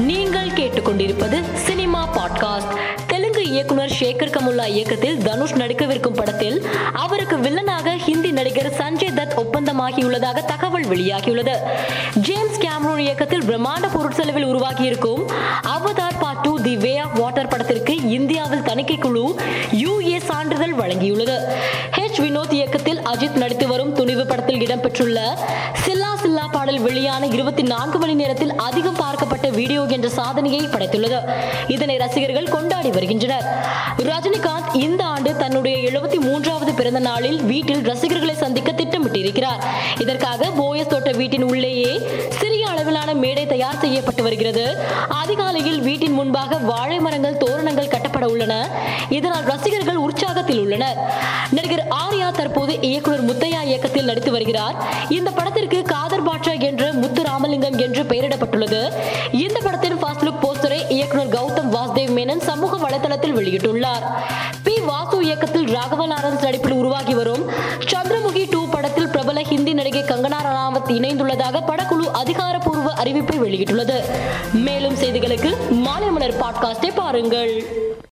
நீங்கள் கேட்டுக்கொண்டிருப்பது cinema podcast. Telugu இயக்குனர் ஷேகர் கமுல்லா இயக்கத்தில் தனுஷ் நடிக்கவிருக்கும் படத்தில் அவருக்கு வில்லனாக ஹிந்தி நடிகர் சஞ்சய் தத் ஒப்பந்தமாகியுள்ளதாக தகவல் வெளியாகியுள்ளது. ஜேம்ஸ் கேமரூன் இயக்கத்தில் பிரம்மாண்ட பொருட்செலவில் உருவாகியிருக்கும் Avatar part two the way of water படத்திற்கு இந்தியாவில் தணிக்கை குழு யுஏ சான்றிதழ் வழங்கியுள்ளது. ஹெச் வினோத் இயக்கத்தில் அஜித் நடித்து வரும் துணிவு படத்தில் இடம்பெற்றுள்ள சில்லா சில்லா பாடல் வெளியான இருபத்தி நான்கு மணி நேரத்தில் அதிகம் பார்க்கப்பட்ட வீடியோ என்ற சாதனையை படைத்துள்ளது. இதனை ரசிகர்கள் கொண்டாடி வருகின்றனர். ரஜினிகாந்த் இந்த ஆண்டு தன்னுடைய எழுபத்தி மூன்றாவது பிறந்த நாளில் வீட்டில் ரசிகர்களை சந்திக்க திட்டமிட்டிருக்கிறார். இதற்காக போயஸ் தோட்ட வீட்டின் உள்ளேயே சிறிய அளவிலான மேடை தயார் செய்யப்பட்டு வருகிறது. அதிகாலையில் வீட்டின் முன்பாக வாழை மரங்கள் தோரணங்கள் கட்டப்பட உள்ளன. இதனால் ரசிகர்கள் உற்சாகத்தில் உள்ளனர். நடிகர் ஆர்யா தற்போது இயக்குனர் முத்தையா இயக்கத்தில் நடித்து வருகிறார். இந்த படத்திற்கு காதர் பாட்ஷா என்ற என்று பெயரிடப்பட்டுள்ளது. இந்த படத்தின் ஃபர்ஸ்ட் லுக் போஸ்டரை இயக்குனர் கௌதம் வாசுதேவ் மேனன் சமூக வலைதளத்தில் வெளியிட்டுள்ளார். பி. வாசு இயக்கத்தில் ராகவ லாரன்ஸ் நடிப்பில் உருவாகி வரும் சந்திரமுகி டூ படத்தில் பிரபல ஹிந்தி நடிகை கங்கனா ரணாவத் இணைந்துள்ளதாக படக்குழு அதிகாரப்பூர்வ அறிவிப்பை வெளியிட்டுள்ளது. மேலும் செய்திகளுக்கு மாலை மலர் பாட்காஸ்டை பாருங்கள்.